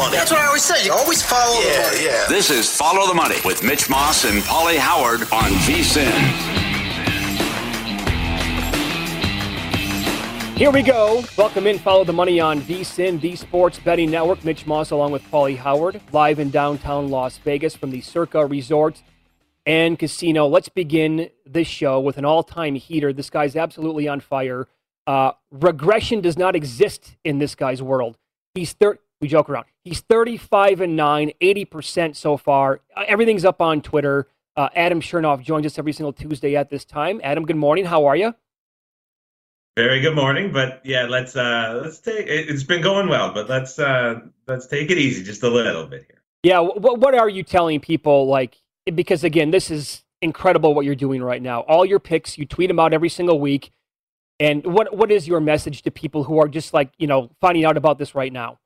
Money. That's what I always say. You always follow yeah, the money. Yeah. This is Follow the Money with Mitch Moss and Pauly Howard on VSIN. Here we go. Welcome in. Follow the money on VSIN, the Sports Betting Network. Mitch Moss along with Pauly Howard, live in downtown Las Vegas from the Circa Resort and Casino. Let's begin this show with an all-time heater. This guy's absolutely on fire. Uh, regression does not exist in this guy's world. He's thir- we joke around. He's 35 and 9, 80% so far. Uh, everything's up on Twitter. Uh, Adam Chernoff joins us every single Tuesday at this time. Adam, good morning. How are you? Very good morning, but yeah, let's uh let's take it's been going well, but let's uh let's take it easy just a little bit here. Yeah, what what are you telling people like because again, this is incredible what you're doing right now. All your picks, you tweet them out every single week. And what what is your message to people who are just like, you know, finding out about this right now?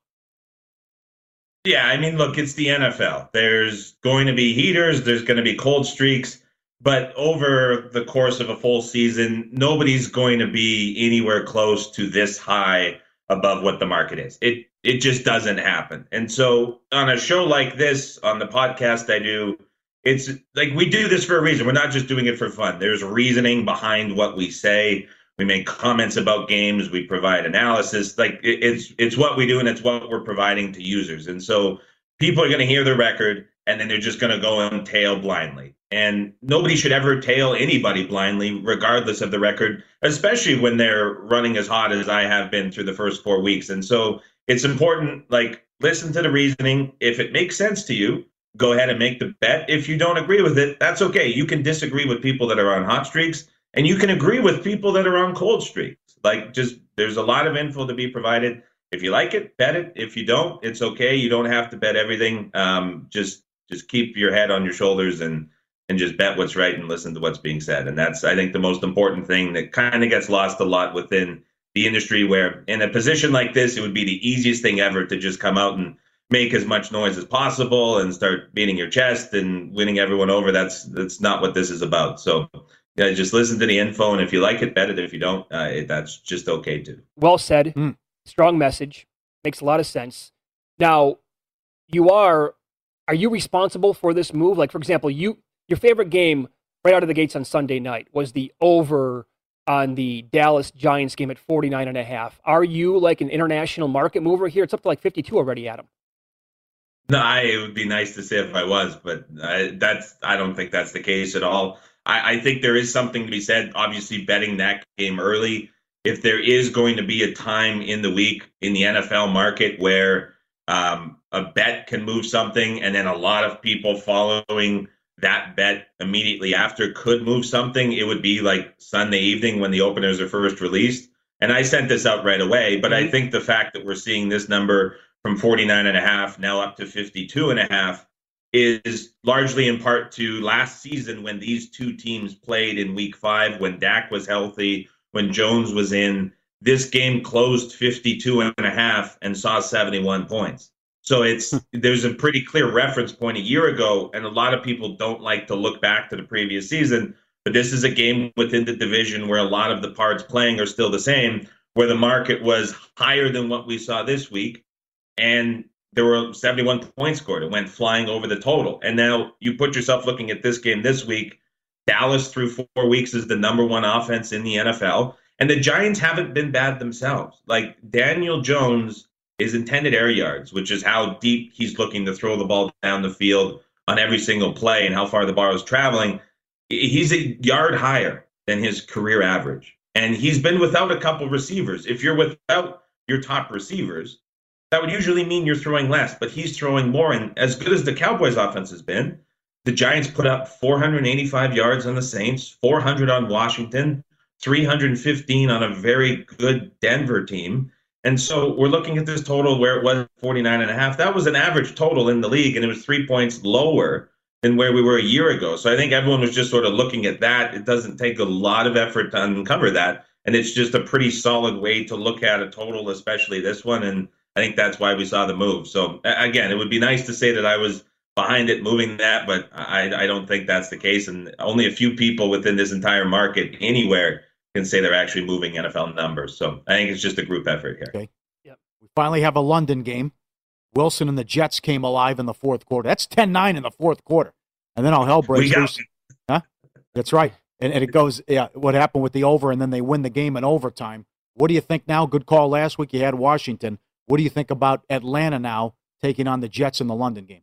Yeah, I mean, look, it's the NFL. There's going to be heaters, there's going to be cold streaks, but over the course of a full season, nobody's going to be anywhere close to this high above what the market is. It it just doesn't happen. And so on a show like this, on the podcast I do, it's like we do this for a reason. We're not just doing it for fun. There's reasoning behind what we say we make comments about games we provide analysis like it's it's what we do and it's what we're providing to users. And so people are going to hear the record and then they're just going to go and tail blindly. And nobody should ever tail anybody blindly regardless of the record especially when they're running as hot as i have been through the first four weeks. And so it's important like listen to the reasoning. If it makes sense to you go ahead and make the bet. If you don't agree with it that's okay. You can disagree with people that are on hot streaks and you can agree with people that are on cold streaks. Like, just there's a lot of info to be provided. If you like it, bet it. If you don't, it's okay. You don't have to bet everything. Um, just just keep your head on your shoulders and and just bet what's right and listen to what's being said. And that's I think the most important thing that kind of gets lost a lot within the industry. Where in a position like this, it would be the easiest thing ever to just come out and make as much noise as possible and start beating your chest and winning everyone over. That's that's not what this is about. So yeah, just listen to the info, and if you like it, better. it. If you don't, uh, it, that's just okay too. Well said. Mm. Strong message. Makes a lot of sense. Now, you are are you responsible for this move? Like, for example, you your favorite game right out of the gates on Sunday night was the over on the Dallas Giants game at 49 and a half. Are you like an international market mover here? It's up to like 52 already, Adam. No, I, it would be nice to say if I was, but I, that's I don't think that's the case at all. I, I think there is something to be said. Obviously, betting that game early if there is going to be a time in the week in the NFL market where um, a bet can move something, and then a lot of people following that bet immediately after could move something, it would be like Sunday evening when the openers are first released. And I sent this out right away, but mm-hmm. I think the fact that we're seeing this number from 49 and a half now up to 52 and a half is largely in part to last season when these two teams played in week five, when Dak was healthy, when Jones was in. This game closed 52 and a half and saw 71 points. So it's hmm. there's a pretty clear reference point a year ago, and a lot of people don't like to look back to the previous season. But this is a game within the division where a lot of the parts playing are still the same, where the market was higher than what we saw this week, and there were 71 points scored. It went flying over the total. And now you put yourself looking at this game this week. Dallas through four weeks is the number one offense in the NFL. And the Giants haven't been bad themselves. Like Daniel Jones is intended air yards, which is how deep he's looking to throw the ball down the field on every single play and how far the ball is traveling. He's a yard higher than his career average. And he's been without a couple receivers. If you're without your top receivers, that would usually mean you're throwing less, but he's throwing more. And as good as the Cowboys offense has been, the Giants put up 485 yards on the Saints, 400 on Washington, 315 on a very good Denver team. And so we're looking at this total where it was 49 and a half. That was an average total in the league, and it was three points lower than where we were a year ago. So I think everyone was just sort of looking at that. It doesn't take a lot of effort to uncover that. And it's just a pretty solid way to look at a total, especially this one. And I think that's why we saw the move. So again, it would be nice to say that I was behind it moving that, but I, I don't think that's the case. And only a few people within this entire market anywhere can say they're actually moving NFL numbers. So I think it's just a group effort here. Okay. Yep. We finally have a London game. Wilson and the Jets came alive in the fourth quarter. That's 10 9 in the fourth quarter. And then all hell breaks loose. Huh? That's right. And, and it goes, yeah, what happened with the over, and then they win the game in overtime. What do you think now? Good call last week. You had Washington. What do you think about Atlanta now taking on the Jets in the London game?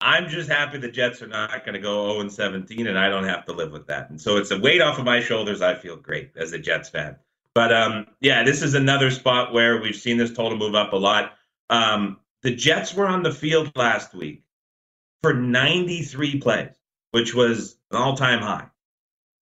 I'm just happy the Jets are not going to go 0 and 17, and I don't have to live with that. And so it's a weight off of my shoulders. I feel great as a Jets fan. But um, yeah, this is another spot where we've seen this total move up a lot. Um, the Jets were on the field last week for 93 plays, which was an all time high.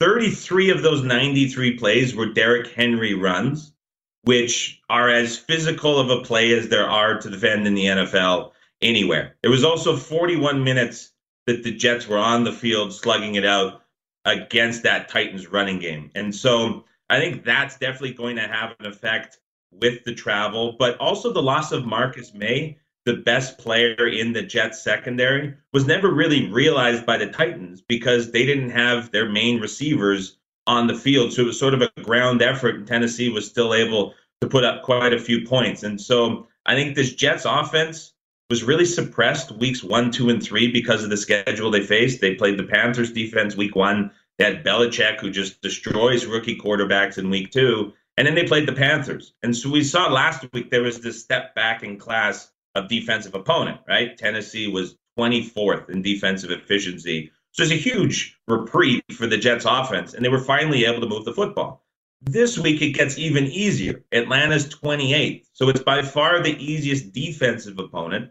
33 of those 93 plays were Derrick Henry runs, which are as physical of a play as there are to defend in the NFL anywhere. It was also 41 minutes that the Jets were on the field slugging it out against that Titans running game. And so I think that's definitely going to have an effect with the travel, but also the loss of Marcus Maye, the best player in the Jets secondary, was never really realized by the Titans because they didn't have their main receivers on the field. So it was sort of a ground effort, and Tennessee was still able to put up quite a few points. And so I think this Jets offense was really suppressed weeks one, two, and three because of the schedule they faced. They played the Panthers defense week one. They had Belichick, who just destroys rookie quarterbacks in week two. And then they played the Panthers. And so we saw last week there was this step back in class of defensive opponent, right? Tennessee was 24th in defensive efficiency. So it's a huge reprieve for the Jets offense. And they were finally able to move the football. This week it gets even easier. Atlanta's 28th. So it's by far the easiest defensive opponent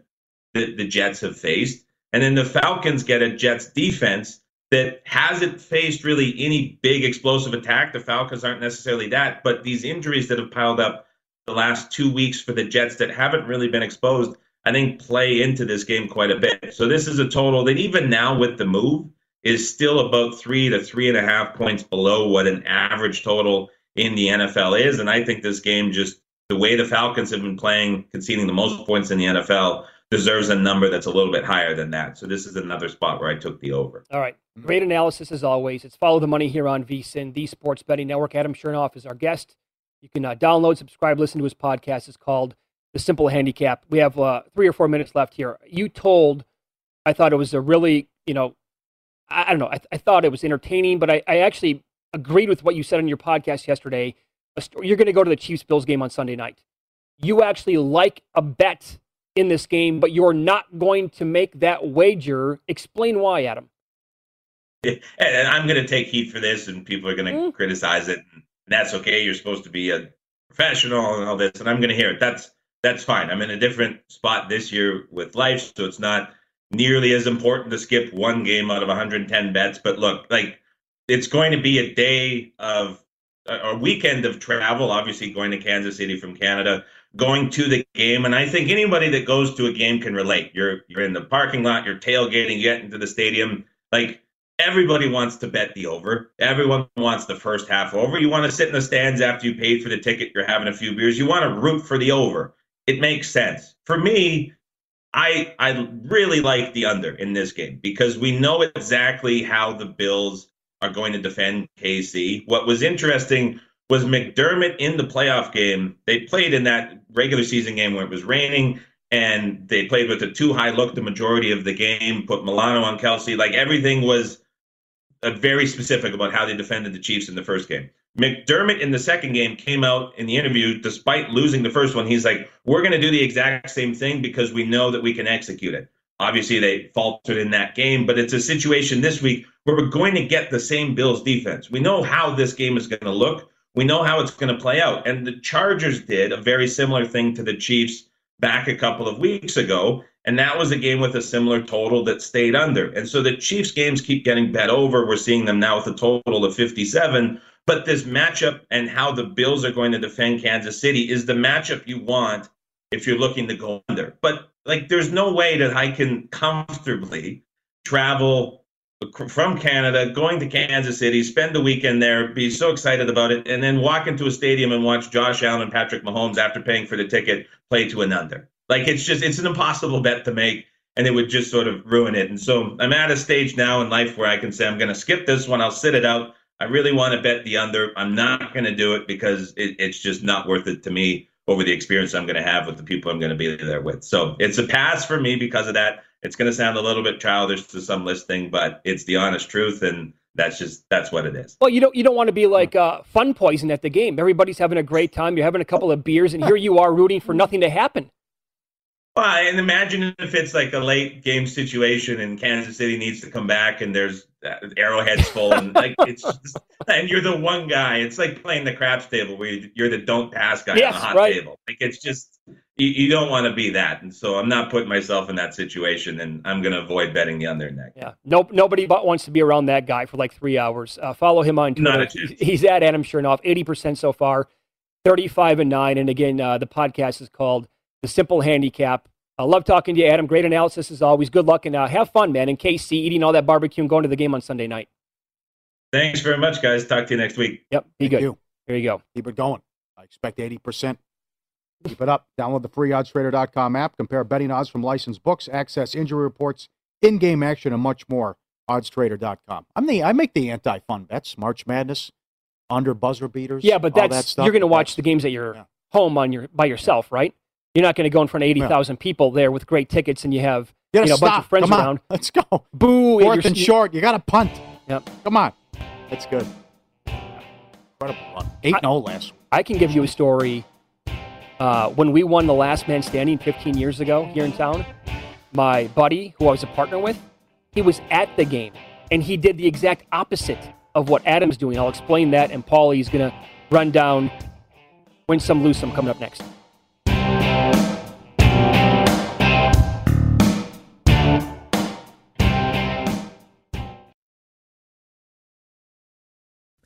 that the Jets have faced. And then the Falcons get a Jets defense that hasn't faced really any big explosive attack. The Falcons aren't necessarily that, but these injuries that have piled up the last two weeks for the Jets that haven't really been exposed, I think play into this game quite a bit. So this is a total that even now with the move is still about three to three and a half points below what an average total in the NFL is. And I think this game just the way the Falcons have been playing, conceding the most points in the NFL, deserves a number that's a little bit higher than that. So this is another spot where I took the over. All right. Great analysis as always. It's Follow the Money here on VSIN, the Sports Betting Network. Adam Chernoff is our guest. You can uh, download, subscribe, listen to his podcast. It's called The Simple Handicap. We have uh, three or four minutes left here. You told, I thought it was a really, you know, I, I don't know, I, I, thought it was entertaining, but I, I actually agreed with what you said on your podcast yesterday. You're going to go to the Chiefs Bills game on Sunday night. You actually like a bet in this game, but you're not going to make that wager. Explain why, Adam. And I'm going to take heat for this, and people are going to mm. criticize it. And that's okay. You're supposed to be a professional and all this, and I'm going to hear it. That's that's fine. I'm in a different spot this year with life, so it's not nearly as important to skip one game out of 110 bets. But look, like it's going to be a day of a weekend of travel. Obviously, going to Kansas City from Canada, going to the game, and I think anybody that goes to a game can relate. You're you're in the parking lot, you're tailgating, you get into the stadium, like. Everybody wants to bet the over. Everyone wants the first half over. You want to sit in the stands after you paid for the ticket. You're having a few beers. You want to root for the over. It makes sense. For me, I I really like the under in this game because we know exactly how the Bills are going to defend KC. What was interesting was McDermott in the playoff game. They played in that regular season game where it was raining and they played with a two high look the majority of the game, put Milano on Kelce. Like everything was uh, very specific about how they defended the Chiefs in the first game. McDermott in the second game came out in the interview, despite losing the first one. He's like, We're going to do the exact same thing because we know that we can execute it. Obviously, they faltered in that game, but it's a situation this week where we're going to get the same Bills defense. We know how this game is going to look, we know how it's going to play out. And the Chargers did a very similar thing to the Chiefs back a couple of weeks ago. And that was a game with a similar total that stayed under. And so the Chiefs games keep getting bet over. We're seeing them now with a total of 57 but this matchup and how the Bills are going to defend Kansas City is the matchup you want if you're looking to go under. But like, there's no way that I can comfortably travel from Canada, going to Kansas City, spend the weekend there, be so excited about it, and then walk into a stadium and watch Josh Allen and Patrick Mahomes after paying for the ticket play to an under. Like it's just it's an impossible bet to make, and it would just sort of ruin it. And so I'm at a stage now in life where I can say I'm going to skip this one. I'll sit it out. I really want to bet the under. I'm not going to do it because it, it's just not worth it to me over the experience I'm going to have with the people I'm going to be there with. So it's a pass for me because of that. It's going to sound a little bit childish to some listening, but it's the honest truth, and that's just that's what it is. Well, you don't you don't want to be like uh, fun poison at the game. Everybody's having a great time. You're having a couple of beers, and here you are rooting for nothing to happen. Well, and imagine if it's like a late game situation and Kansas City needs to come back and there's uh, Arrowhead's full and like it's just, and you're the one guy. It's like playing the craps table where you're the don't pass guy yes, on the hot right. table. Like it's just you, you don't want to be that, and so I'm not putting myself in that situation, and I'm going to avoid betting the under that. Yeah, nope. Nobody wants to be around that guy for like three hours. Uh, follow him on Twitter. He's at Adam Chernoff, eighty percent so far, thirty-five and nine. And again, uh, the podcast is called The Simple Handicap. I love talking to you, Adam. Great analysis as always. Good luck and uh, have fun, man. In KC, eating all that barbecue and going to the game on Sunday night. Thanks very much, guys. Talk to you next week. Yep, be Thank good. you. Here you go. Keep it going. I expect 80%. Keep it up. Download the free oddstrader.com app. Compare betting odds from licensed books, access injury reports, in game action, and much more. Oddstrader.com. I'm the I make the anti fun bets, March Madness, under buzzer beaters. Yeah, but all that's that stuff. you're going to watch That's- the games at your yeah. home on your by yourself, right? You're not going to go in front of eighty thousand people there with great tickets, and you have You you know, a bunch of friends Come on. around. Let's go. Boo! Fourth you're- and short. You got to punt. Yep. Come on. That's good. Incredible run. 8 0 last week. I can give you a story. Uh, when we won the Last Man Standing 15 years ago here in town, my buddy, who I was a partner with, he was at the game, and he did the exact opposite of what Adam's doing. I'll explain that, and Pauly's going to run down win some, lose some coming up next.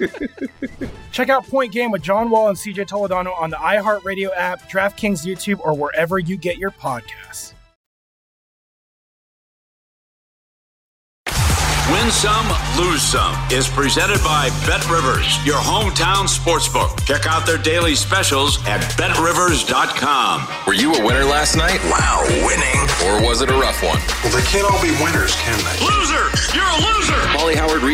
Check out Point Game with John Wall and CJ Toledano on the iHeartRadio app, DraftKings YouTube, or wherever you get your podcasts. Win some, lose some is presented by Bet Rivers, your hometown sportsbook. Check out their daily specials at betrivers.com. Were you a winner last night? Wow, winning. Or was it a rough one? Well, they can't all be winners, can they? Loser! You're a loser!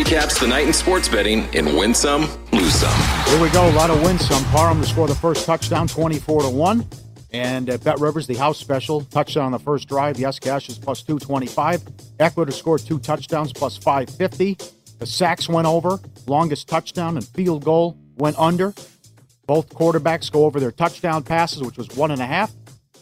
Recaps the night in sports betting in Win Some, Lose Some. Here we go. A lot of wins. Some Parham to score the first touchdown, 24 to 1. And at Bet Rivers, the house special, touchdown on the first drive. Yes, cash is plus 225. Ekeler to score two touchdowns, plus 550. The sacks went over. Longest touchdown and field goal went under. Both quarterbacks go over their touchdown passes, which was one and a half,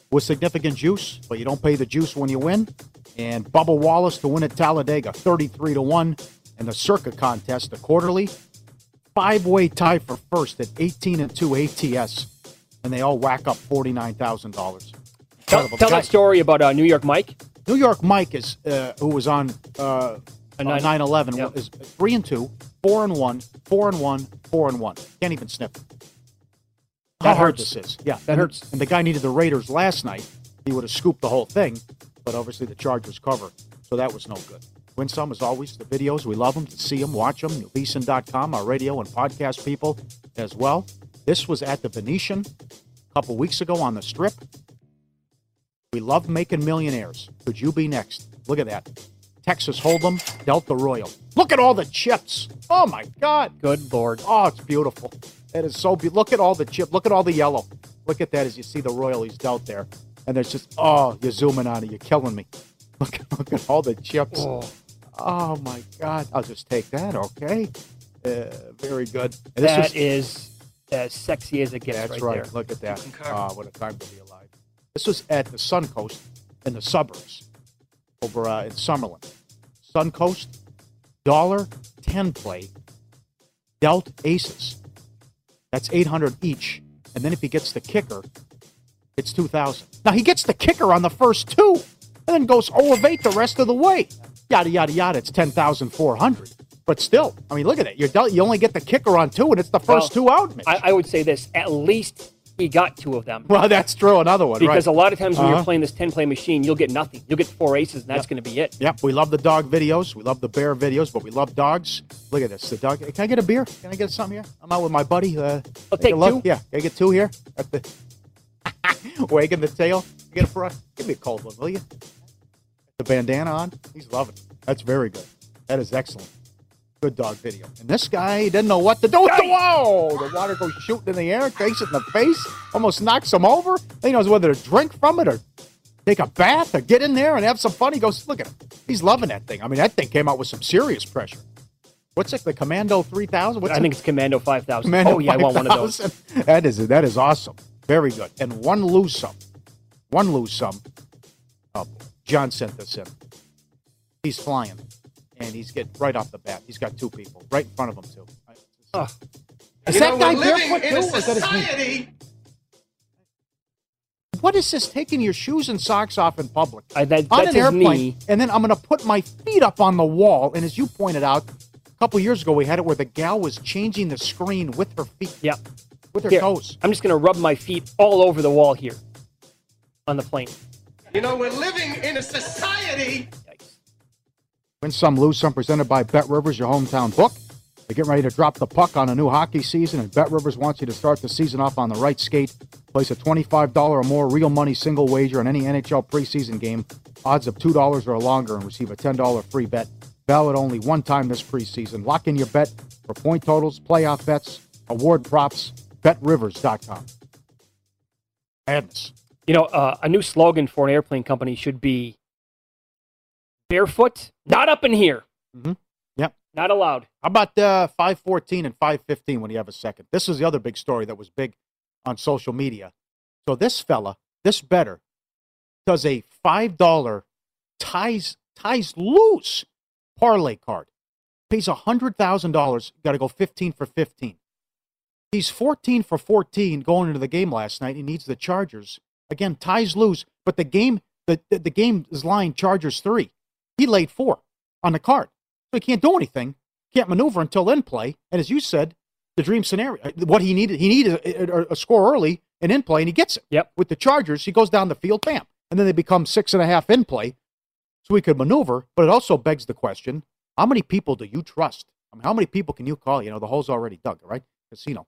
with significant juice, but you don't pay the juice when you win. And Bubba Wallace to win at Talladega, 33 to 1. And the Circa contest, the quarterly, five way tie for first at 18 and 2 ATS, and they all whack up $49,000. Tell, tell that story about uh, New York Mike. New York Mike is uh, who was on uh, A nine- 9 11 Yep. is 3 and 2, 4 and 1, 4 and 1, 4 and 1. Can't even sniff it. How That hard hurts. this is. Yeah. That hurts. And the guy needed the Raiders last night. He would have scooped the whole thing, but obviously the Chargers cover. So that was no good. Win some, as always, the videos. We love them. To see them, watch them. Leeson.com, our radio and podcast people as well. This was at the Venetian a couple weeks ago on the strip. We love making millionaires. Could you be next? Look at that. Texas Hold'em, Delta Royal. Look at all the chips. Oh my God. Good lord. Oh, it's beautiful. That is so beautiful. Look at all the chip. Look at all the yellow. Look at that as you see the Royal he's dealt there. And there's just, oh, you're zooming on it. You're killing me. Look, look at all the chips. Oh. Oh, my God. I'll just take that. Okay. Uh, very good. And this That was- is as sexy as it gets that's right, right. there. Look at that. Ah, what a time to be alive. This was at the Suncoast in the suburbs over uh, in Summerlin. Suncoast, dollar ten play, dealt aces. That's eight hundred each, and then if he gets the kicker, it's two thousand. Now he gets the kicker on the first two, and then goes zero of eight the rest of the way. Yada yada yada. It's ten thousand four hundred. But still, I mean, look at it. You're you only get the kicker on two, and it's the first two out. Mitch. I, I would say this: at least he got two of them. Well, that's true. Another one, Because right? a lot of times when Uh-huh. you're playing this 10 play machine, you'll get nothing. You'll get four aces, and that's going to be it. Yep, we love the dog videos. We love the bear videos, but we love dogs. Look at this. The dog. Can I get a beer? Can I get something here? I'm out with my buddy. Uh, I'll take take a look. two. Yeah, can I get two here? At the wagging the tail. Get it for us. Give me a cold one, will you? The bandana on. He's loving it. That's very good. That is excellent. Good dog video. And this guy didn't know what to do with the whoa. The water goes shooting in the air, takes it in the face, almost knocks him over. He knows whether to drink from it or take a bath or get in there and have some fun. He goes, look at him. He's loving that thing. I mean, that thing came out with some serious pressure. What's it? The Commando 3000? What's I it? think it's Commando 5000. Commando oh, yeah, I want one of those. That is that is awesome. Very good. And one lose some. One lose some. Oh, John sent this in. He's flying, and he's getting right off the bat. He's got two people right in front of him too. Is You that know, guy barefoot too? is that his society what is this taking your shoes and socks off in public I, that, on an airplane? knee. And then I'm going to put my feet up on the wall. And as you pointed out, a couple years ago, we had it where the gal was changing the screen with her feet. Yep. With her Here, toes. I'm just going to rub my feet all over the wall here on the plane. You know, we're living in a society. Win some, lose some. Presented by Bet Rivers, your hometown book. They're getting ready to drop the puck on a new hockey season, and Bet Rivers wants you to start the season off on the right skate. Place a $25 or more real money single wager on any NHL preseason game. Odds of $2 or longer and receive a $10 free bet. Valid only one time this preseason. Lock in your bet for point totals, playoff bets, award props. BetRivers.com. Madness. You know, uh, a new slogan for an airplane company should be barefoot, not up in here. Mm-hmm. Yep. Not allowed. How about uh, 514 and 515 when you have a second? This is the other big story that was big on social media. So this fella, this better, does a $5 ties, ties loose parlay card. Pays $100,000. Got to go 15 for 15. He's 14 for 14 going into the game last night. He needs the Chargers. Again, ties lose, but the game, the, the, the game is lying Chargers three. He laid four on the card. So he can't do anything, can't maneuver until in play. And as you said, the dream scenario, uh, what he needed, he needed a, a, a score early and in play, and he gets it. Yep. With the Chargers, he goes down the field, bam. And then they become six and a half in play. So he could maneuver, but it also begs the question how many people do you trust? I mean, how many people can you call? You know, the hole's already dug, right? Casino.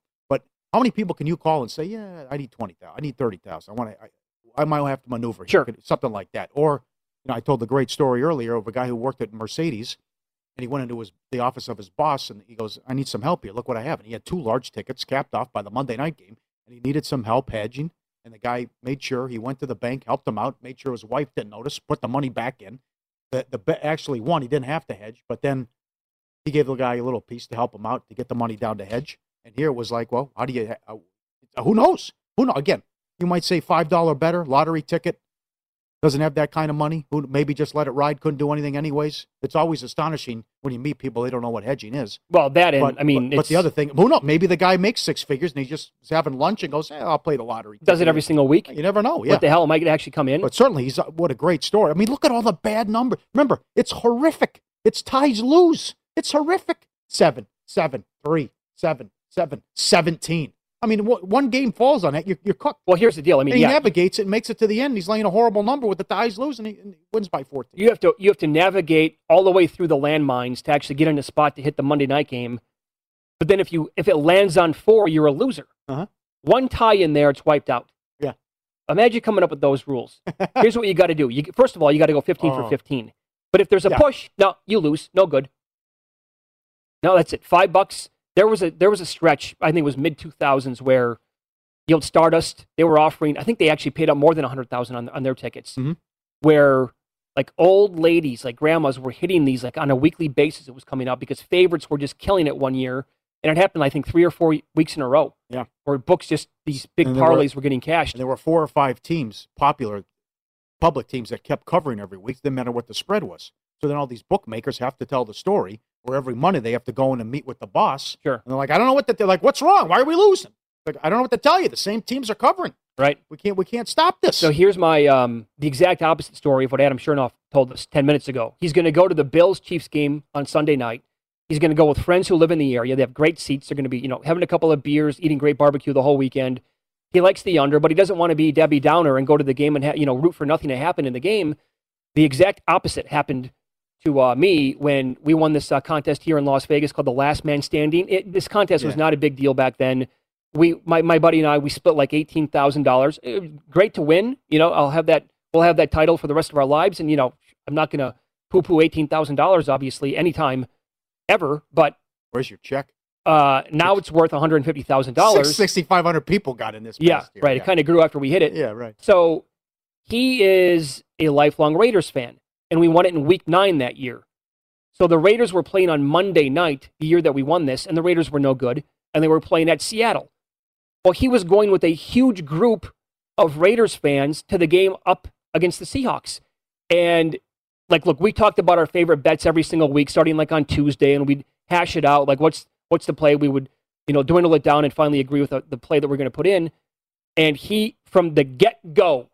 How many people can you call and say, yeah, I need 20,000, I need 30,000, I want to, I, I might have to maneuver here, Sure. something like that. Or, you know, I told the great story earlier of a guy who worked at Mercedes and he went into his the office of his boss and he goes, I need some help here. Look what I have. And he had two large tickets capped off by the Monday night game and he needed some help hedging. And the guy made sure he went to the bank, helped him out, made sure his wife didn't notice, put the money back in. The the bet actually won. He didn't have to hedge, but then he gave the guy a little piece to help him out to get the money down to hedge. And here it was like, well, how do you? Uh, who knows? Who know? Again, you might say five dollar better lottery ticket doesn't have that kind of money. Who maybe just let it ride, couldn't do anything anyways. It's always astonishing when you meet people they don't know what hedging is. Well, that and But, I mean, but, but the other thing, who knows? Maybe the guy makes six figures and he just is having lunch and goes, "Hey, I'll play the lottery." does it every single week. You never know. Yeah. What the hell might actually come in? But certainly, he's uh, what a great story. I mean, look at all the bad numbers. Remember, it's horrific. It's ties lose. It's horrific. Seven, seven, three, seven, seven, seventeen. I mean, one game falls on it, you're, you're cooked. Well, here's the deal. I mean, and he yeah, navigates it and makes it to the end. He's laying a horrible number with the ties lose, and he, and he wins by 14. you have to you have to navigate all the way through the landmines to actually get in a spot to hit the Monday night game. But then if you if it lands on four, you're a loser. Uh-huh. One tie in there, it's wiped out. Yeah. Imagine coming up with those rules. Here's what you got to do. You first of all, you got to go 15 Oh. for 15. But if there's a Yeah. push, no, you lose. No good. No, that's it. Five bucks. There was a there was a stretch. I think it was mid 2000s where the old Stardust they were offering. I think they actually paid out more than 100,000 on on their tickets. Mhm. Where like old ladies, like grandmas, were hitting these like on a weekly basis. It was coming up because favorites were just killing it one year, and it happened I think three or four weeks in a row. Yeah. Where books just these big there were- parlays were getting cashed. And there were four or five teams, popular public teams, that kept covering every week, didn't matter what the spread was. So then all these bookmakers have to tell the story, where every Monday they have to go in and meet with the boss. Sure. And they're like, I don't know what that. They're like, what's wrong? Why are we losing? Like, I don't know what to tell you. The same teams are covering. Right. We can't. We can't stop this. So here's my um, the exact opposite story of what Adam Chernoff told us ten minutes ago. He's going to go to the Bills Chiefs game on Sunday night. He's going to go with friends who live in the area. They have great seats. They're going to be, you know, having a couple of beers, eating great barbecue the whole weekend. He likes the under, but he doesn't want to be Debbie Downer and go to the game and ha- you know root for nothing to happen in the game. The exact opposite happened to uh, me when we won this uh, contest here in Las Vegas called the Last Man Standing. It, this contest was not a big deal back then. We, my, my buddy and I, we split like eighteen thousand dollars. Great to win. You know, I'll have that. We'll have that title for the rest of our lives. And you know, I'm not going to poo-poo eighteen thousand dollars, obviously, anytime, ever. But Where's your check? uh, now it's worth one hundred fifty thousand dollars. Sixty five hundred people got in this. Yeah, year. right. It kind of grew after we hit it. Yeah, right. So he is a lifelong Raiders fan, and we won it in week nine that year. So the Raiders were playing on Monday night, the year that we won this, and the Raiders were no good, and they were playing at Seattle. Well, he was going with a huge group of Raiders fans to the game up against the Seahawks. And like, look, we talked about our favorite bets every single week, starting like on Tuesday, and we'd hash it out. Like, what's what's the play? We would, you know, dwindle it down and finally agree with the, the play that we're going to put in. And he, from the get go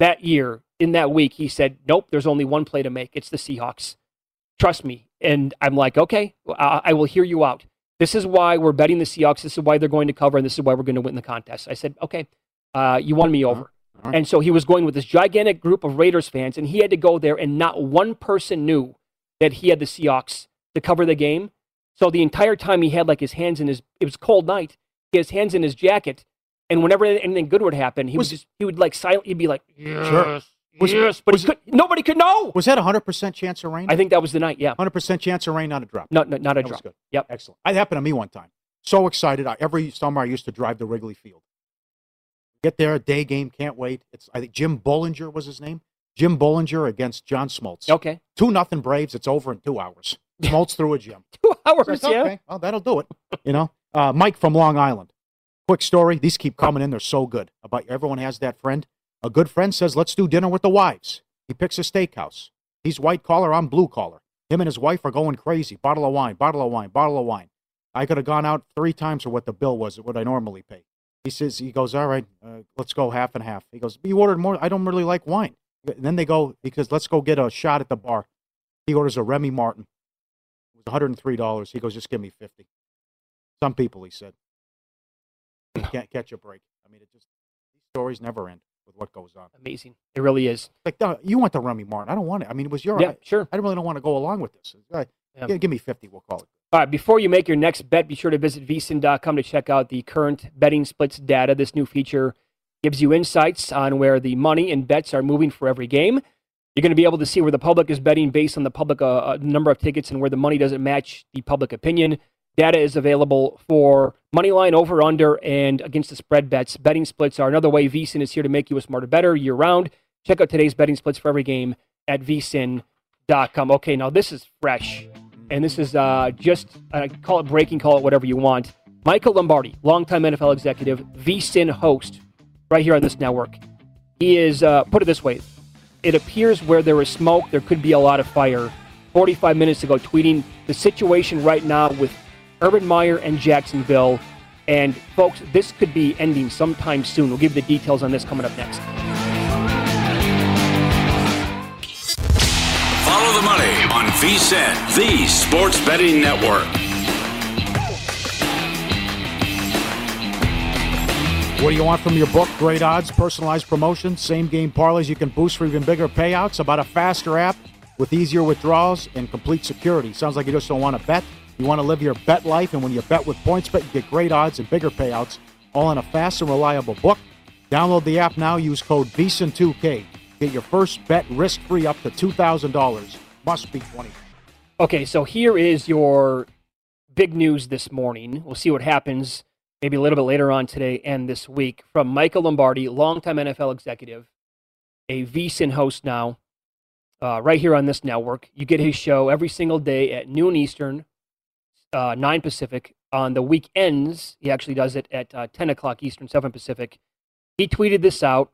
that year, in that week, he said, Nope, there's only one play to make. It's the Seahawks. Trust me. And I'm like, Okay, I, I will hear you out. This is why we're betting the Seahawks. This is why they're going to cover, and this is why we're going to win the contest. I said, Okay, uh, you won me over. right. And so he was going with this gigantic group of Raiders fans, and he had to go there, and not one person knew that he had the Seahawks to cover the game. So the entire time he had like his hands in his, it was cold night. He had his hands in his jacket, and whenever anything good would happen, he Was- would just he would like silent. He'd be like, Sure. Was- yes, but he could, nobody could know. Was that a hundred percent chance of rain? I think that was the night. Yeah, hundred percent chance of rain, not a drop. not not, not a That was drop. good. Yep. Excellent. That happened to me one time. So excited. I, every summer I used to drive to Wrigley Field. Get there, day game, can't wait. It's I think Jim Bullinger was his name. Jim Bullinger against John Smoltz. Okay. Two nothing Braves. It's over in two hours. Smoltz threw a gem. Two hours. Yeah. okay, well, that'll do it. You know, uh, Mike from Long Island. Quick story. These keep coming in. They're so good. About everyone has that friend. A good friend says, "Let's do dinner with the wives." He picks a steakhouse. He's white collar. I'm blue collar. Him and his wife are going crazy. Bottle of wine. Bottle of wine. Bottle of wine. I could have gone out three times for what the bill was. What I normally pay. He says, he goes, all right, uh, let's go half and half. He goes, you ordered more. I don't really like wine. And then they go because let's go get a shot at the bar. He orders a Remy Martin. It was $103. He goes, just give me 50. Some people, he said. You can't catch a break. I mean, it just, these stories never end with what goes on. Amazing. It really is. Like, no, you want the Remy Martin. I don't want it. I mean, it was your, Yeah, I, sure. I really don't want to go along with this. Uh, Yeah. give, give me 50, we'll call it. All right, before you make your next bet, be sure to visit vsin.com to check out the current betting splits data. This new feature gives you insights on where the money and bets are moving for every game. You're going to be able to see where the public is betting based on the public uh, uh, number of tickets and where the money doesn't match the public opinion. Data is available for money line over under and against the spread bets. Betting splits are another way VSIN is here to make you a smarter better year round. Check out today's betting splits for every game at vsin.com. Okay, now this is fresh and this is uh, just uh, call it breaking, call it whatever you want. Michael Lombardi, longtime NFL executive, VSIN host, right here on this network. He is uh, put it this way: it appears where there is smoke, there could be a lot of fire. 45 minutes ago, tweeting the situation right now with Urban Meyer and Jacksonville. And folks, this could be ending sometime soon. We'll give you the details on this coming up next. Follow the money on VSIN, the sports betting network. What do you want from your book? Great odds, personalized promotions, same game parlays you can boost for even bigger payouts. About a faster app with easier withdrawals and complete security. Sounds like you just don't want to bet. You want to live your bet life, and when you bet with PointsBet, you get great odds and bigger payouts, all in a fast and reliable book. Download the app now. Use code VSIN2K. Get your first bet risk-free up to two thousand dollars. Must be twenty. Okay, so here is your big news this morning. We'll see what happens maybe a little bit later on today and this week from Michael Lombardi, longtime NFL executive, a VSIN host now, uh, right here on this network. You get his show every single day at noon Eastern, uh, 9 Pacific. On the weekends, he actually does it at uh, 10 o'clock Eastern, 7 Pacific. He tweeted this out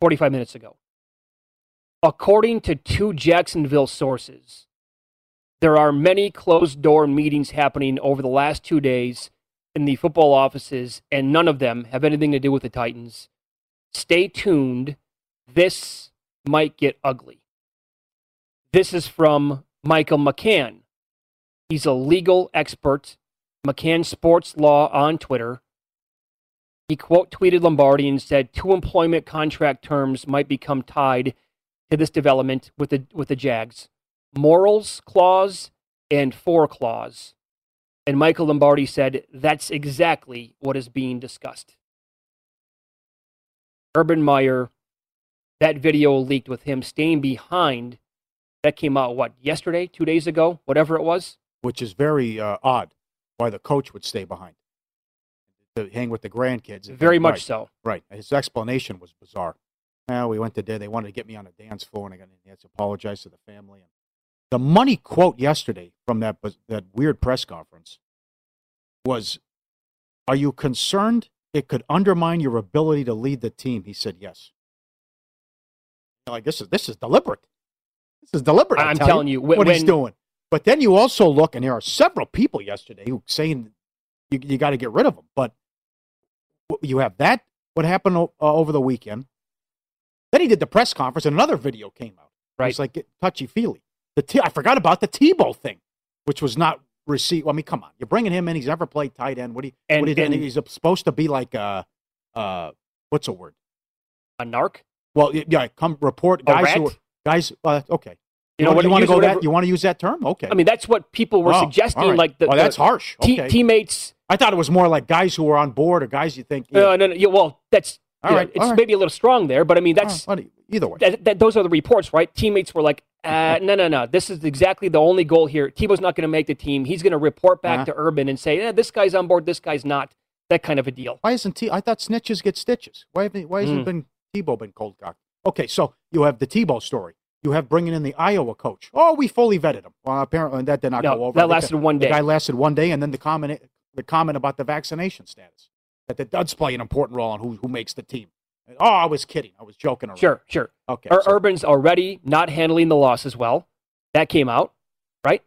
45 minutes ago. According to two Jacksonville sources, there are many closed door meetings happening over the last two days in the football offices, and none of them have anything to do with the Titans. Stay tuned. This might get ugly. This is from Michael McCann. He's a legal expert, McCann Sports Law on Twitter. He quote tweeted Lombardi and said two employment contract terms might become tied to this development with the with the Jags. Morals clause and four clause. And Michael Lombardi said that's exactly what is being discussed. Urban Meyer, that video leaked with him staying behind. That came out, what, yesterday, two days ago, whatever it was? Which is very uh, odd. Why the coach would stay behind to hang with the grandkids? Very much Right, so. Right. His explanation was bizarre. Well, we went to They wanted to get me on a dance floor, and I got had to apologize to the family. The money quote yesterday from that that weird press conference was, "Are you concerned it could undermine your ability to lead the team?" He said, "Yes." Like this is this is deliberate. This is deliberate. I'm tell telling you, when- what he's doing. But then you also look, and there are several people yesterday who saying you, you got to get rid of him. But you have that what happened uh, over the weekend. Then he did the press conference, and another video came out. Right. It's like touchy feely. The T- I forgot about the Tebow thing, which was not received. I mean, come on, you're bringing him in. He's never played tight end. What do you? And- what do you and- he's supposed to be like a, uh, what's a word? A narc? Well, yeah. Come report guys who guys. Uh, okay. You know want, what, you want to use go whatever- that? You want to use that term? Okay. I mean, that's what people were Oh, suggesting. right. Like the, well, the that's harsh. te- Okay. teammates. I thought it was more like guys who were on board or guys you think. Uh, no, no, yeah, well, that's All know, right, it's all right. maybe a little strong there, but I mean, that's either way. That, that, those are the reports, right? Teammates were like, uh, no, no, no. This is exactly the only goal here. Tebow's not going to make the team. He's going to report back Uh-huh. to Urban and say, eh, this guy's on board, this guy's not. That kind of a deal. Why isn't T? I thought snitches get stitches. Why haven't? Why hasn't Mm. been Tebow been cold cocked? Okay, so you have the Tebow story. You have bringing in the Iowa coach. Oh, we fully vetted him. Well, apparently that did not No, go over. that lasted the, one day. The guy lasted one day, and then the comment the comment about the vaccination status that that does play an important role on who who makes the team. Oh, I was kidding. I was joking around. Sure, sure. Okay. Ur- so- Urban's already not handling the loss as well. That came out, right?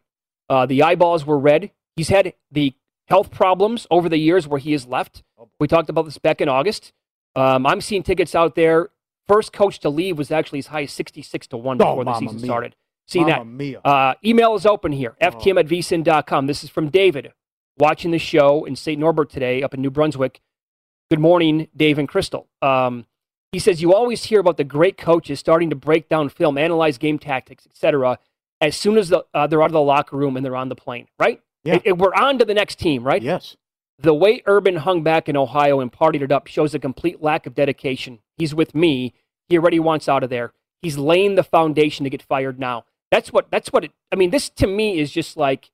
Uh, the eyeballs were red. He's had the health problems over the years where he has left. Oh, We talked about this back in August. Um, I'm seeing tickets out there. First coach to leave was actually as high as 66 to 1 Oh, before the season mia. started. See that? Uh, email is open here. FTM at vsin.com. This is from David watching the show in St. Norbert today up in New Brunswick. Good morning, Dave and Crystal. Um, he says you always hear about the great coaches starting to break down film, analyze game tactics, etc. As soon as the, uh, they're out of the locker room and they're on the plane, right? Yeah. It- it- we're on to the next team, right? Yes. The way Urban hung back in Ohio and partied it up shows a complete lack of dedication. He's with me. He already wants out of there. He's laying the foundation to get fired now. That's what. That's what it. I mean, this to me is just like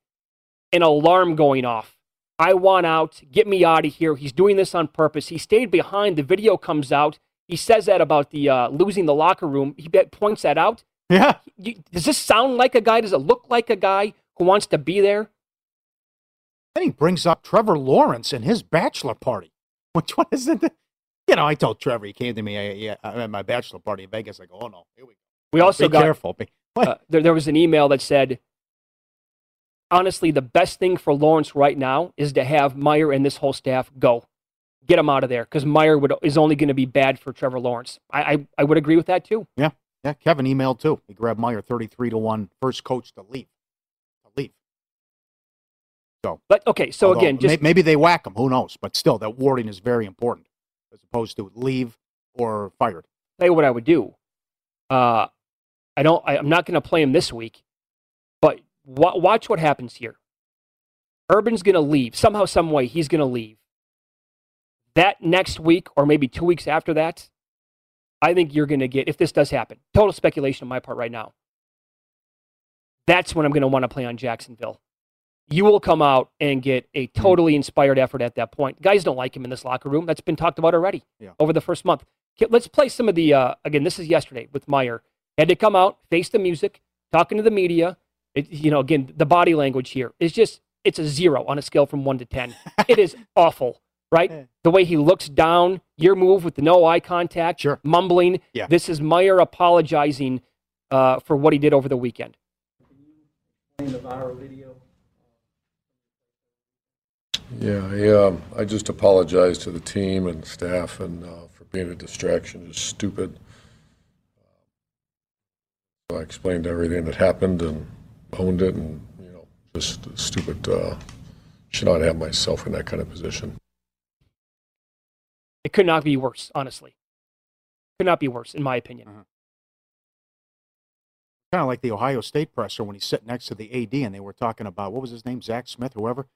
an alarm going off. I want out. Get me out of here. He's doing this on purpose. He stayed behind. The video comes out. He says that about the uh, losing the locker room. He points that out. Yeah. You- does this sound like a guy? Does it look like a guy who wants to be there? Then he brings up Trevor Lawrence and his bachelor party. Which one is it? You know, I told Trevor he came to me I, yeah, I- at my bachelor party in Vegas. I go, oh no, here we go. We also be got careful. Be- uh, there, there was an email that said, honestly, the best thing for Lawrence right now is to have Meyer and this whole staff go. Get him out of there because Meyer would, is only going to be bad for Trevor Lawrence. I, I, I would agree with that too. Yeah, yeah. Kevin emailed too. He grabbed Meyer thirty-three to one, first coach to leave. So, But okay, so again, just may- maybe they whack him. Who knows? But still, that wording is very important as opposed to leave or fired. tell you what I would do. Uh, I don't. I, I'm not going to play him this week, but wa- watch what happens here. Urban's going to leave somehow, some way. He's going to leave. That next week, or maybe two weeks after that, I think you're going to get. If this does happen, total speculation on my part right now. That's when I'm going to want to play on Jacksonville. You will come out and get a totally inspired effort at that point. Guys don't like him in this locker room. That's been talked about already Yeah. over the first month. Let's play some of the, uh, again, this is yesterday with Meyer. Had to come out, face the music, talking to the media. It, you know, again, the body language here is just, it's a zero on a scale from one to 10. it is awful, right? The way he looks down, your move with the no eye contact, Sure. mumbling. Yeah. This is Meyer apologizing uh, for what he did over the weekend. Yeah, I, um, I just apologize to the team and staff and uh, for being a distraction. It's stupid. So I explained everything that happened and owned it, and you know, just stupid. Uh, should not have myself in that kind of position. It could not be worse, honestly. Could not be worse, in my opinion. Kind of like the Ohio State presser when he's sitting next to the AD and they were talking about what was his name, Zach Smith, whoever,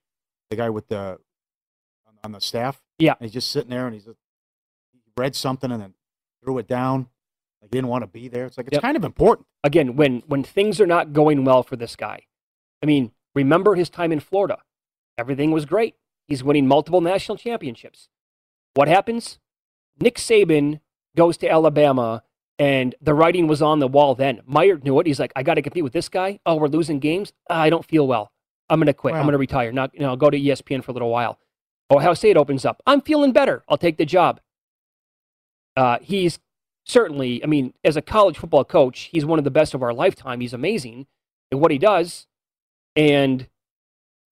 the guy with the on, on the staff. Yeah. And he's just sitting there and he's he read something and then threw it down. Like he didn't want to be there. It's like it's Yep. kind of important. again, when when things are not going well for this guy, I mean, remember his time in Florida. Everything was great. He's winning multiple national championships. What happens? Nick Saban goes to Alabama, and the writing was on the wall then. Meyer knew it. He's like, I got to compete with this guy. Oh, we're losing games. I don't feel well. I'm going to quit. I'm going to retire. Not, you know, I'll go to ESPN for a little while. Ohio State opens up. I'm feeling better. I'll take the job. Uh, he's certainly, I mean, as a college football coach, he's one of the best of our lifetime. He's amazing at what he does. And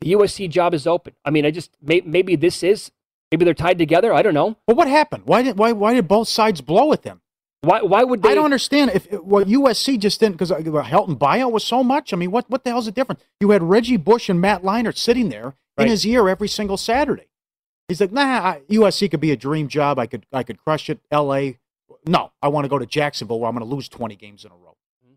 the USC job is open. I mean, I just, may, maybe this is Maybe they're tied together. I don't know. But what happened? Why did why why did both sides blow at them? Why why would they? I don't understand if well USC just didn't because uh, Helton buyout was so much. I mean, what what the hell's the difference? You had Reggie Bush and Matt Leinart sitting there Right. in his ear every single Saturday. He's like, nah, I, USC could be a dream job. I could I could crush it. L.A. No, I want to go to Jacksonville where I'm going to lose 20 games in a row. Mm-hmm.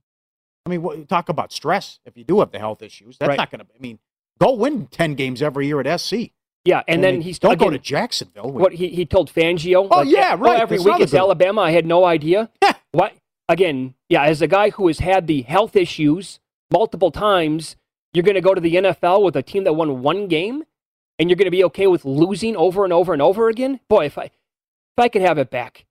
I mean, what, talk about stress. If you do have the health issues, that's Right. not going to. I mean, go win 10 games every year at SC. Yeah, and I then he's don't go to Jacksonville. What he, he told Fangio? Oh, yeah, oh, right, every that's week it's. Alabama. I had no idea. what again? Yeah, as a guy who has had the health issues multiple times, you're going to go to the NFL with a team that won one game, and you're going to be okay with losing over and over and over again. Boy, if I if I could have it back.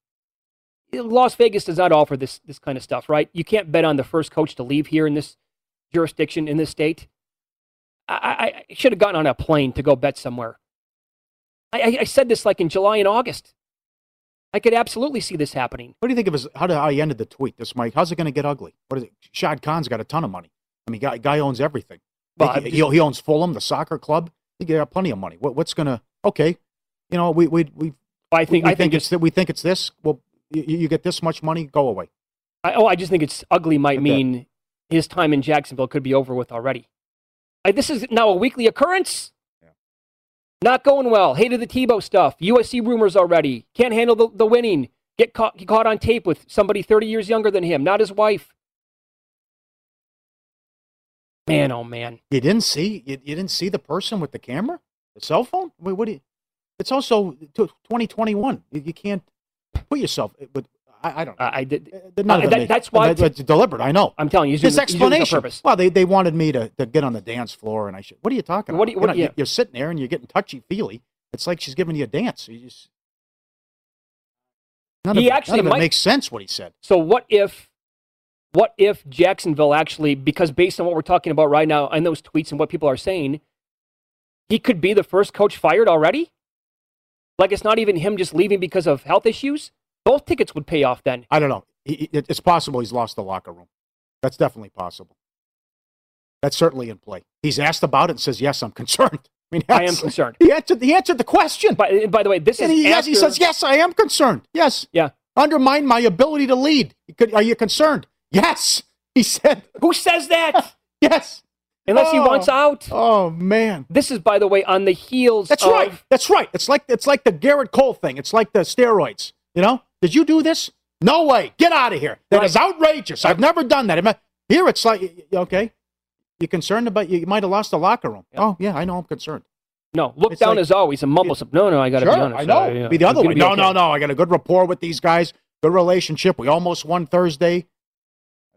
Las Vegas does not offer this this kind of stuff, right? You can't bet on the first coach to leave here in this jurisdiction in this state. I, I, I should have gotten on a plane to go bet somewhere. I, I, said this like in July and August. I could absolutely see this happening. What do you think of his, how, did, how he ended the tweet? This Mike, how's it going to get ugly? What is it? Shad Khan's got a ton of money. I mean, guy, guy owns everything. Well, he, he, he owns Fulham, the soccer club. He got plenty of money. What, what's going to? Okay, you know, we we we. I think we, I think it's that we think it's this. Well, you, you get this much money, go away. I, oh, I just think it's ugly. Might Okay. mean his time in Jacksonville could be over with already. I, this is now a weekly occurrence. Not going well. Hated the Tebow stuff. USC rumors already. Can't handle the, the winning. Get caught, get caught on tape with somebody 30 years younger than him, not his wife. Man, oh man. You didn't see you, you didn't see the person with the camera, the cell phone. Wait, what do you? It's also 2021. You, you can't put yourself. But I, I don't. know. I, I did. None uh, of it that- that's why that- that's deliberate. I know. I'm telling you, he's His doing, he's doing this on explanation. purpose. Well, they, they wanted me to, to get on the dance floor, and I should. What are you talking What about? you- what- yeah. You're sitting there and you're getting touchy feely. It's like she's giving you a dance. You just none He of actually none of it might- makes sense. What he said. So what if what if Jacksonville actually because based on what we're talking about right now and those tweets and what people are saying, he could be the first coach fired already? Like it's not even him just leaving because of health issues? Both tickets would pay off then. I don't know. He, he- it's possible he's lost the locker room. That's definitely possible. That's certainly in play. He's asked about it and says, "Yes, I'm concerned." I mean, I am concerned. He answered. He answered the question. By, by the way, this and is he, yes, he says, "Yes, I am concerned. Yes, Yeah. undermine my ability to lead. Could- Are you concerned? Yes." He said, Who says that? "Yes." Unless he Oh. wants out. Oh man, This is by the way on the heels that's of right. That's right. It's like it's like the Gerrit Cole thing. It's like the steroids. You know? Did you do this? No way. Get out of here. That is outrageous. I've never done that. Here it's like okay, you're concerned about you might have lost the locker room. Oh yeah, I know. I'm concerned. No, look It's down like- as always and mumble some. No, no, I got to sure, be honest. I know. Uh, yeah, be the other way. No, okay. no, no. I got a good rapport with these guys. Good relationship. We almost won Thursday.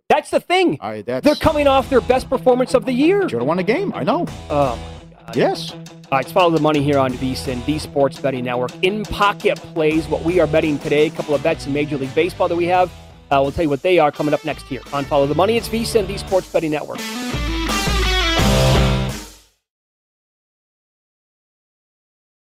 That's the thing. I, that's, They're coming off their best performance of the year. Should have won a game. I know. Oh. Yes. All right, let's follow the money here on VSIN, the Sports Betting Network. In pocket plays, what we are betting today. A couple of bets in Major League Baseball that we have. Uh, we'll tell you what they are coming up next here on Follow the Money. It's VSIN, the Sports Betting Network.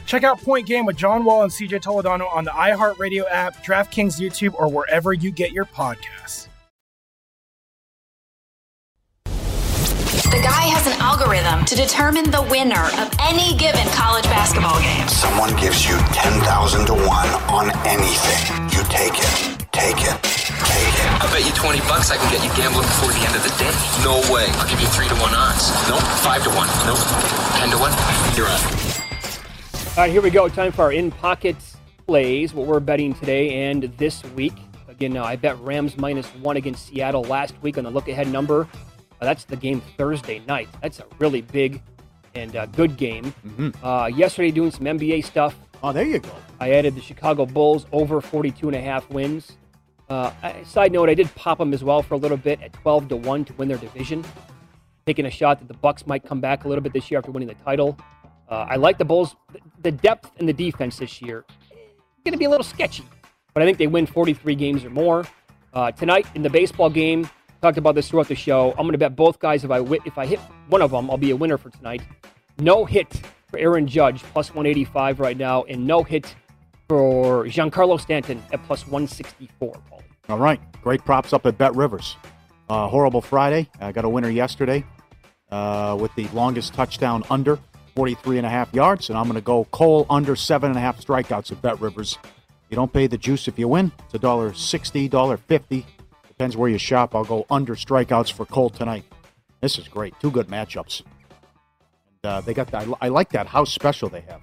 Check out Point Game with John Wall and CJ Toledano on the iHeartRadio app, DraftKings YouTube, or wherever you get your podcasts. The guy has an algorithm to determine the winner of any given college basketball game. Someone gives you 10,000 to 1 on anything. You take it. Take it. Take it. I bet you 20 bucks I can get you gambling before the end of the day. No way. I'll give you 3 to 1 odds. Nope. 5 to 1. Nope. 10 to 1. You're on. All right, here we go. Time for our in pocket plays. What we're betting today and this week. Again, now I bet Rams minus one against Seattle last week on the look ahead number. Uh, that's the game Thursday night. That's a really big and uh, good game. Uh, yesterday, doing some NBA stuff. Oh, there you go. I added the Chicago Bulls over 42 and a half wins. Uh, I- side note, I did pop them as well for a little bit at 12 to 1 to win their division. Taking a shot that the Bucks might come back a little bit this year after winning the title. Uh, I like the Bulls. The depth in the defense this year going to be a little sketchy, but I think they win 43 games or more. Uh, tonight in the baseball game, talked about this throughout the show. I'm going to bet both guys. If I if I hit one of them, I'll be a winner for tonight. No hit for Aaron Judge plus 185 right now, and no hit for Giancarlo Stanton at plus 164. Paul. All right. Great props up at Bet Rivers. Uh, horrible Friday. I got a winner yesterday uh, with the longest touchdown under 43 and a half yards. And I'm going to go Cole under seven and a half strikeouts at Bet Rivers. You don't pay the juice if you win. It's a dollar sixty, dollar fifty. Depends where you shop. I'll go under strikeouts for Cole tonight. This is great. Two good matchups. And, uh, they got that. I like that house special they have.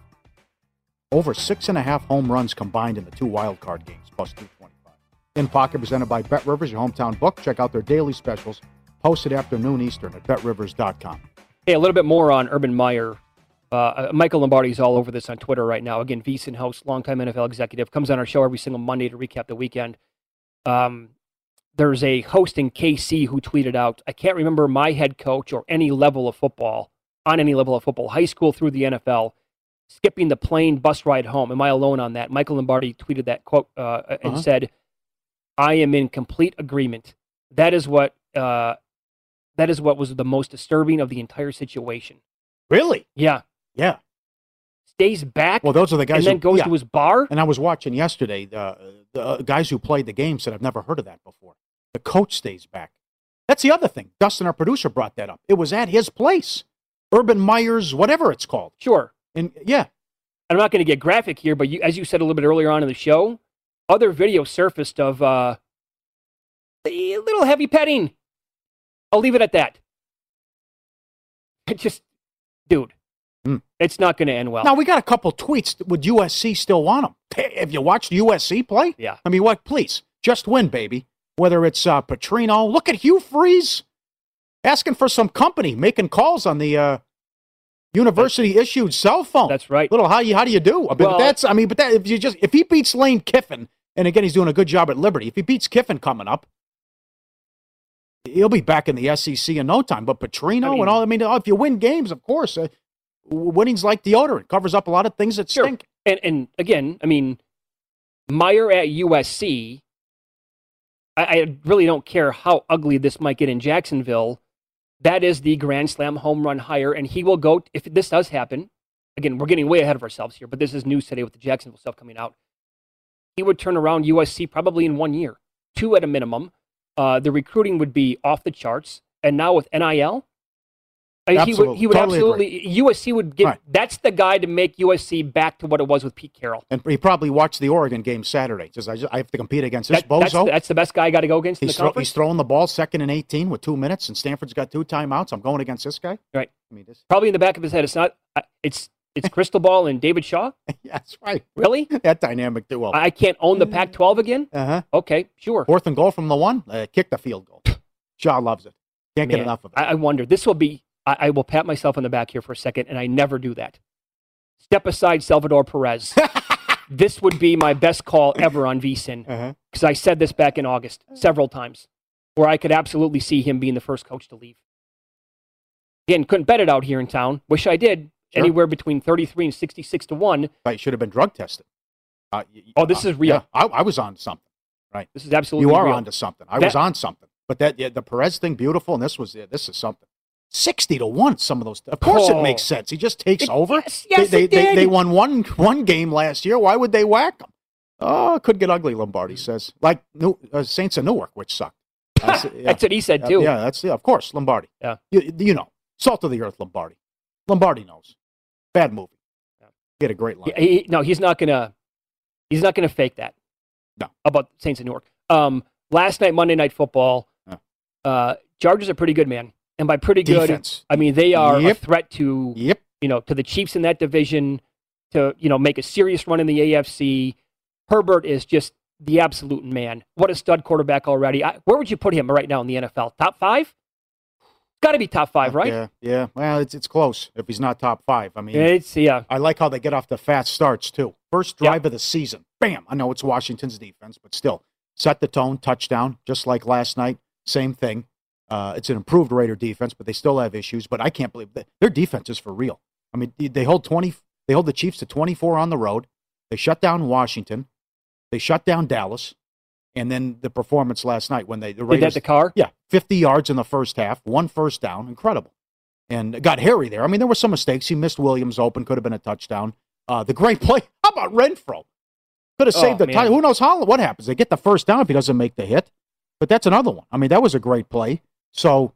Over six and a half home runs combined in the two wild card games, plus 225. In Pocket presented by Bet Rivers, your hometown book. Check out their daily specials, posted afternoon Eastern at betrivers.com. Hey, a little bit more on Urban Meyer. Uh, Michael is all over this on Twitter right now. Again, VSiN host, longtime NFL executive, comes on our show every single Monday to recap the weekend. Um, there's a host in KC who tweeted out, I can't remember my head coach or any level of football, on any level of football, high school through the NFL, skipping the plane bus ride home. Am I alone on that? Michael Lombardi tweeted that quote uh, and Uh-huh. said, I am in complete agreement. That is what uh, that is what was the most disturbing of the entire situation. Really? Yeah. Yeah. Stays back. Well, those are the guys and then who, goes yeah. to his bar. And I was watching yesterday. Uh, the uh, guys who played the game said, I've never heard of that before. The coach stays back. That's the other thing. Dustin, our producer, brought that up. It was at his place, Urban Meyer's, whatever it's called. Sure. And yeah, I'm not going to get graphic here, but you, as you said a little bit earlier on in the show, other video surfaced of uh, a little heavy petting. I'll leave it at that. It just, dude, Hmm. it's not going to end well. Now we got a couple tweets. Would USC still want him? Have you watched USC play? Yeah. I mean, what? Please, just win, baby. Whether it's uh, Petrino, look at Hugh Freeze asking for some company, making calls on the uh, university issued cell phone. That's right. Little how you how do you do? I mean, Well- but that's I mean, but that if you just if he beats Lane Kiffin, and again he's doing a good job at Liberty. If he beats Kiffin coming up, he'll be back in the SEC in no time. But Petrino I mean- and all, I mean, if you win games, of course, uh, winning's like deodorant, covers up a lot of things that Sure. stink. And and again, I mean, Meyer at USC. I, I really don't care how ugly this might get in Jacksonville. That is the Grand Slam home run hire, and he will go if this does happen. Again, we're getting way ahead of ourselves here, but this is news today with the Jacksonville stuff coming out. He would turn around USC probably in one year, two at a minimum. Uh, the recruiting would be off the charts, and now with NIL, Uh, He would, Absolutely. he would Totally absolutely. USC would get. Right. That's the guy to make USC back to what it was with Pete Carroll. And he probably watched the Oregon game Saturday. Says I, just, I have to compete against this That- that's, bozo. that's the best guy I got to go against in he's, the throw, conference. he's throwing the ball second and 18 with two minutes, and Stanford's got two timeouts. I'm going against this guy. Right. I mean, this, Probably in the back of his head. It's not. It's it's Cristobal and David Shaw. yeah, that's right. Really? That dynamic duo. I can't own the Pac-12 again. Uh huh. Okay, sure. Fourth and goal from the one. Uh, kick the field goal. Shaw loves it. Can't get enough of it. I, I wonder. This will be. I, I will pat myself on the back here for a second, and I never do that. Step aside, Salvador Perez. this would be my best call ever on VSIN Uh-huh. because I said this back in August several times, where I could absolutely see him being the first coach to leave. Again, couldn't bet it out here in town. Wish I did. Sure. Anywhere between thirty-three and sixty-six to one. Thought you should have been drug tested. Uh, y- Oh, this uh, is real. yeah, I, I was on something. Right. This is absolutely. You are real. onto something. I That- was on something. But that yeah, the Perez thing, beautiful, and this was yeah, this is something. Sixty to one. Some of those. Of course, Oh. it makes sense. He just takes It- over. yes, yes, they, they, they, did. they won one one game last year. Why would they whack him? Oh, it could get ugly. Lombardi says, like New, uh, Saints of Newark, which sucked. That's, yeah. That's what he said too. yeah, that's yeah, of course Lombardi. Yeah. You, you know, salt of the earth Lombardi. Lombardi knows. Bad movie. Get a great line. He- he- no, he's not gonna. He's not gonna fake that. No. About Saints of Newark. Um, last night, Monday Night Football. Uh, Chargers are pretty good, man. And by pretty good, Defense. I mean they are Yep. a threat to Yep. you know to the Chiefs in that division. To you know make a serious run in the AFC. Herbert is just the absolute man. What a stud quarterback already. I, where would you put him right now in the NFL? Top five? Got to be top five, right? Yeah, yeah. Well, it's it's close. If he's not top five, I mean, It's yeah. I like how they get off the fast starts too. First drive of the season, bam! I know it's Washington's defense, but still, set the tone, touchdown, just like last night. Same thing. Uh, it's an improved Raider defense, but they still have issues. But I can't believe that their defense is for real. I mean, they- they hold twenty. They hold the Chiefs to twenty four on the road. They shut down Washington. They shut down Dallas. And then the performance last night when they the Did Raiders that the car? yeah, 50 yards in the first half, one first down, incredible. And got Harry there. I mean, there were some mistakes. He missed Williams open, could have been a touchdown. Uh, the great play. How about Renfrow? Could have Oh, saved the title. Who knows how? What happens? They get the first down if he doesn't make the hit. But that's another one. I mean, that was a great play. So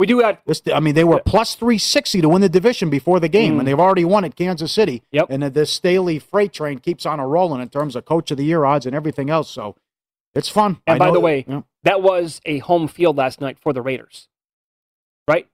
We do have this. I mean, they were plus 360 to win the division before the game, Mm. and they've already won at Kansas City. Yep. And this Staley freight train keeps on a rolling in terms of coach of the year odds and everything else. So it's fun. And I by the way, yeah. that was a home field last night for the Raiders, right?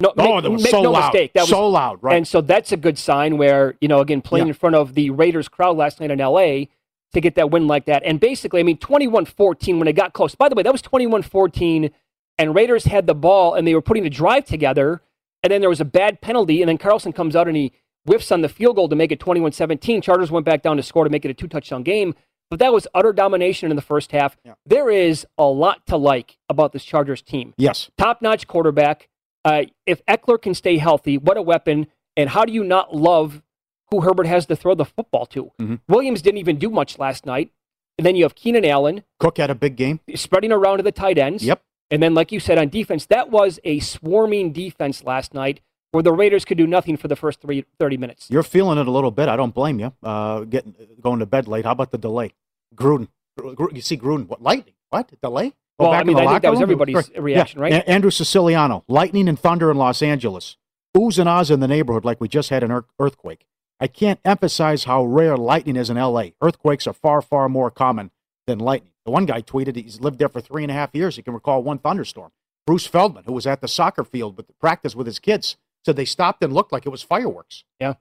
No, Oh, make, that was make so no loud. mistake. That was So loud, right. And so that's a good sign where, you know, again, playing Yeah. in front of the Raiders crowd last night in LA to get that win like that. And basically, I mean, 21 14 when it got close. By the way, that was 21 14, and Raiders had the ball and they were putting the drive together. And then there was a bad penalty, and then Carlson comes out and he whiffs on the field goal to make it 21 17. Chargers went back down to score to make it a two touchdown game. But that was utter domination in the first half. There is a lot to like about this Chargers team Yes. top notch quarterback. Uh, if Ekeler can stay healthy, what a weapon. And how do you not love who Herbert has to throw the football to? Mm-hmm. Williams didn't even do much last night. And then you have Keenan Allen Cook had a big game. spreading around to the tight ends. Yep. And then, like you said, on defense, that was a swarming defense last night where the Raiders could do nothing for the first three, 30 minutes. You're feeling it a little bit. I don't blame you. Uh, getting going to bed late. How about the delay? Gruden. Gru- You see Gruden. What lightning? What delay? Go Well, I mean, the I think that was everybody's Right. reaction, Yeah. right? Andrew Siciliano. Lightning and thunder in Los Angeles. Oohs and ahs in the neighborhood like we just had an ear- earthquake. I can't emphasize how rare lightning is in L.A. Earthquakes are far, far more common than lightning. The one guy tweeted he's lived there for three and a half years. He can recall one thunderstorm. Bruce Feldman, who was at the soccer field with practice with his kids, said they stopped and looked like it was fireworks. Yeah.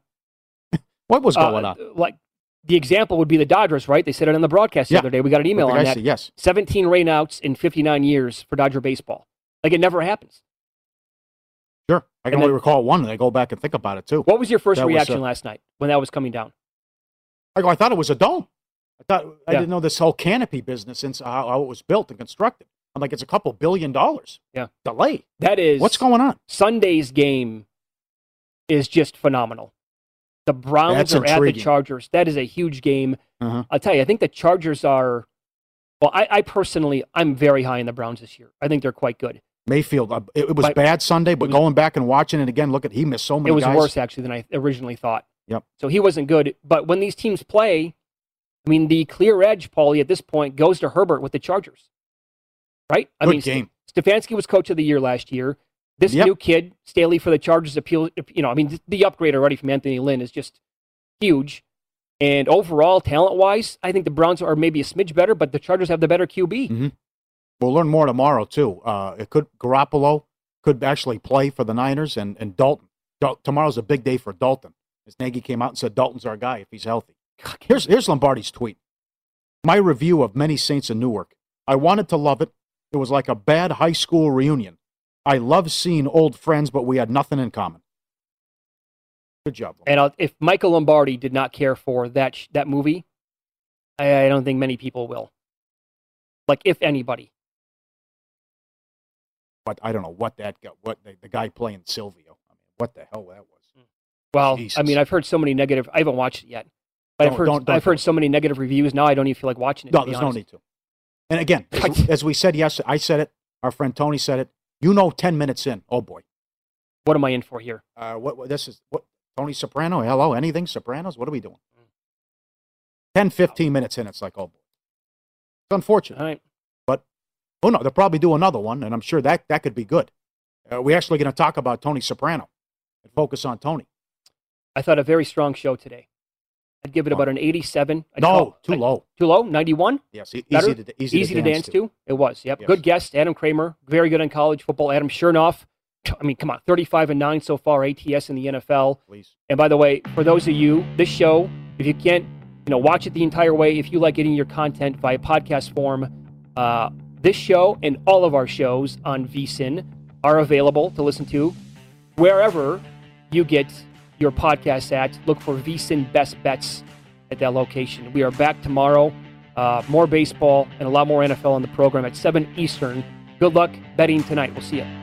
What was going Uh, on? Like the example would be the Dodgers, right? They said it on the broadcast the Yeah. other day. We got an email on that. say? Yes. 17 rainouts in 59 years for Dodger baseball. Like it never happens. Sure. I can And only then- recall one, and I go back and think about it too. What was your first That was, reaction uh, last night when that was coming down? I go, I thought it was a dome. I thought I Yeah. didn't know this whole canopy business since how, how it was built and constructed. I'm like, it's a couple billion dollars. Yeah. Delay. That is What's going on? Sunday's game is just phenomenal. The Browns That's are at the. Chargers. That is a huge game. Uh-huh. I'll tell you, I think the Chargers are. Well, I, I personally, I'm very high in the Browns this year. I think they're quite good. Mayfield. uh, It, it was But- bad Sunday, but was- going back and watching it again, look at he missed so many. It was guys. worse actually than I originally thought. Yep. So he wasn't good. But when these teams play, I mean, the clear edge, Pauly, at this point goes to Herbert with the Chargers. Right? I Good mean, game. Stefanski was coach of the year last year. This Yep. new kid, Staley for the Chargers, appeal. You know, I mean, the upgrade already from Anthony Lynn is just huge. And overall, talent wise, I think the Browns are maybe a smidge better, but the Chargers have the better QB. Mm-hmm. We'll learn more tomorrow too. Uh, it could Garoppolo could actually play for the Niners and and Dalton. Dal- tomorrow's a big day for Dalton. As Nagy came out and said Dalton's our guy if he's healthy. Here's here's Lombardi's tweet. My review of many Saints in Newark. I wanted to love it. It was like a bad high school reunion. I love seeing old friends, but we had nothing in common. Good job. And I'll, if Michael Lombardi did not care for that sh- that movie, I, I don't think many people will. Like, if anybody. But I don't know what that guy, what the, the guy playing Silvio. I mean, what the hell that was. Hmm. Well, Jesus. I mean, I've heard so many negative. I haven't watched it yet, but I've heard don't- don't I've heard so many negative reviews. Now I don't even feel like watching it. No, there's no need to. And again, as, as we said yesterday, I said it. Our friend Tony said it. You know, ten minutes in, oh boy, What am I in for here? uh, what, what this is? What Tony Soprano? Hello, anything Sopranos? What are we doing? 10, 15 minutes in, it's like, oh boy, it's unfortunate. All right. But oh no, they'll probably do another one, and I'm sure that that could be good. Uh, we're actually going to talk about Tony Soprano and focus on Tony. I thought a very strong show today. I'd give it about an 87. I'd No, call- too I- low. Too low? 91? Yes, e- Better? easy to easy, to, dance, to. It was. Yep. Good guest, Adam Kramer. Very good in college football. Adam Chernoff. I mean, come on, 35 and 9 so far ATS in the NFL. Please. And by the way, for those of you, this show, if you can't, you know, watch it the entire way, if you like getting your content via podcast form, uh, this show and all of our shows on VSIN are available to listen to wherever you get your podcast at. Look for VSIN Best Bets at that location. We are back tomorrow. Uh, more baseball and a lot more NFL on the program at 7 Eastern. Good luck betting tonight. We'll see you.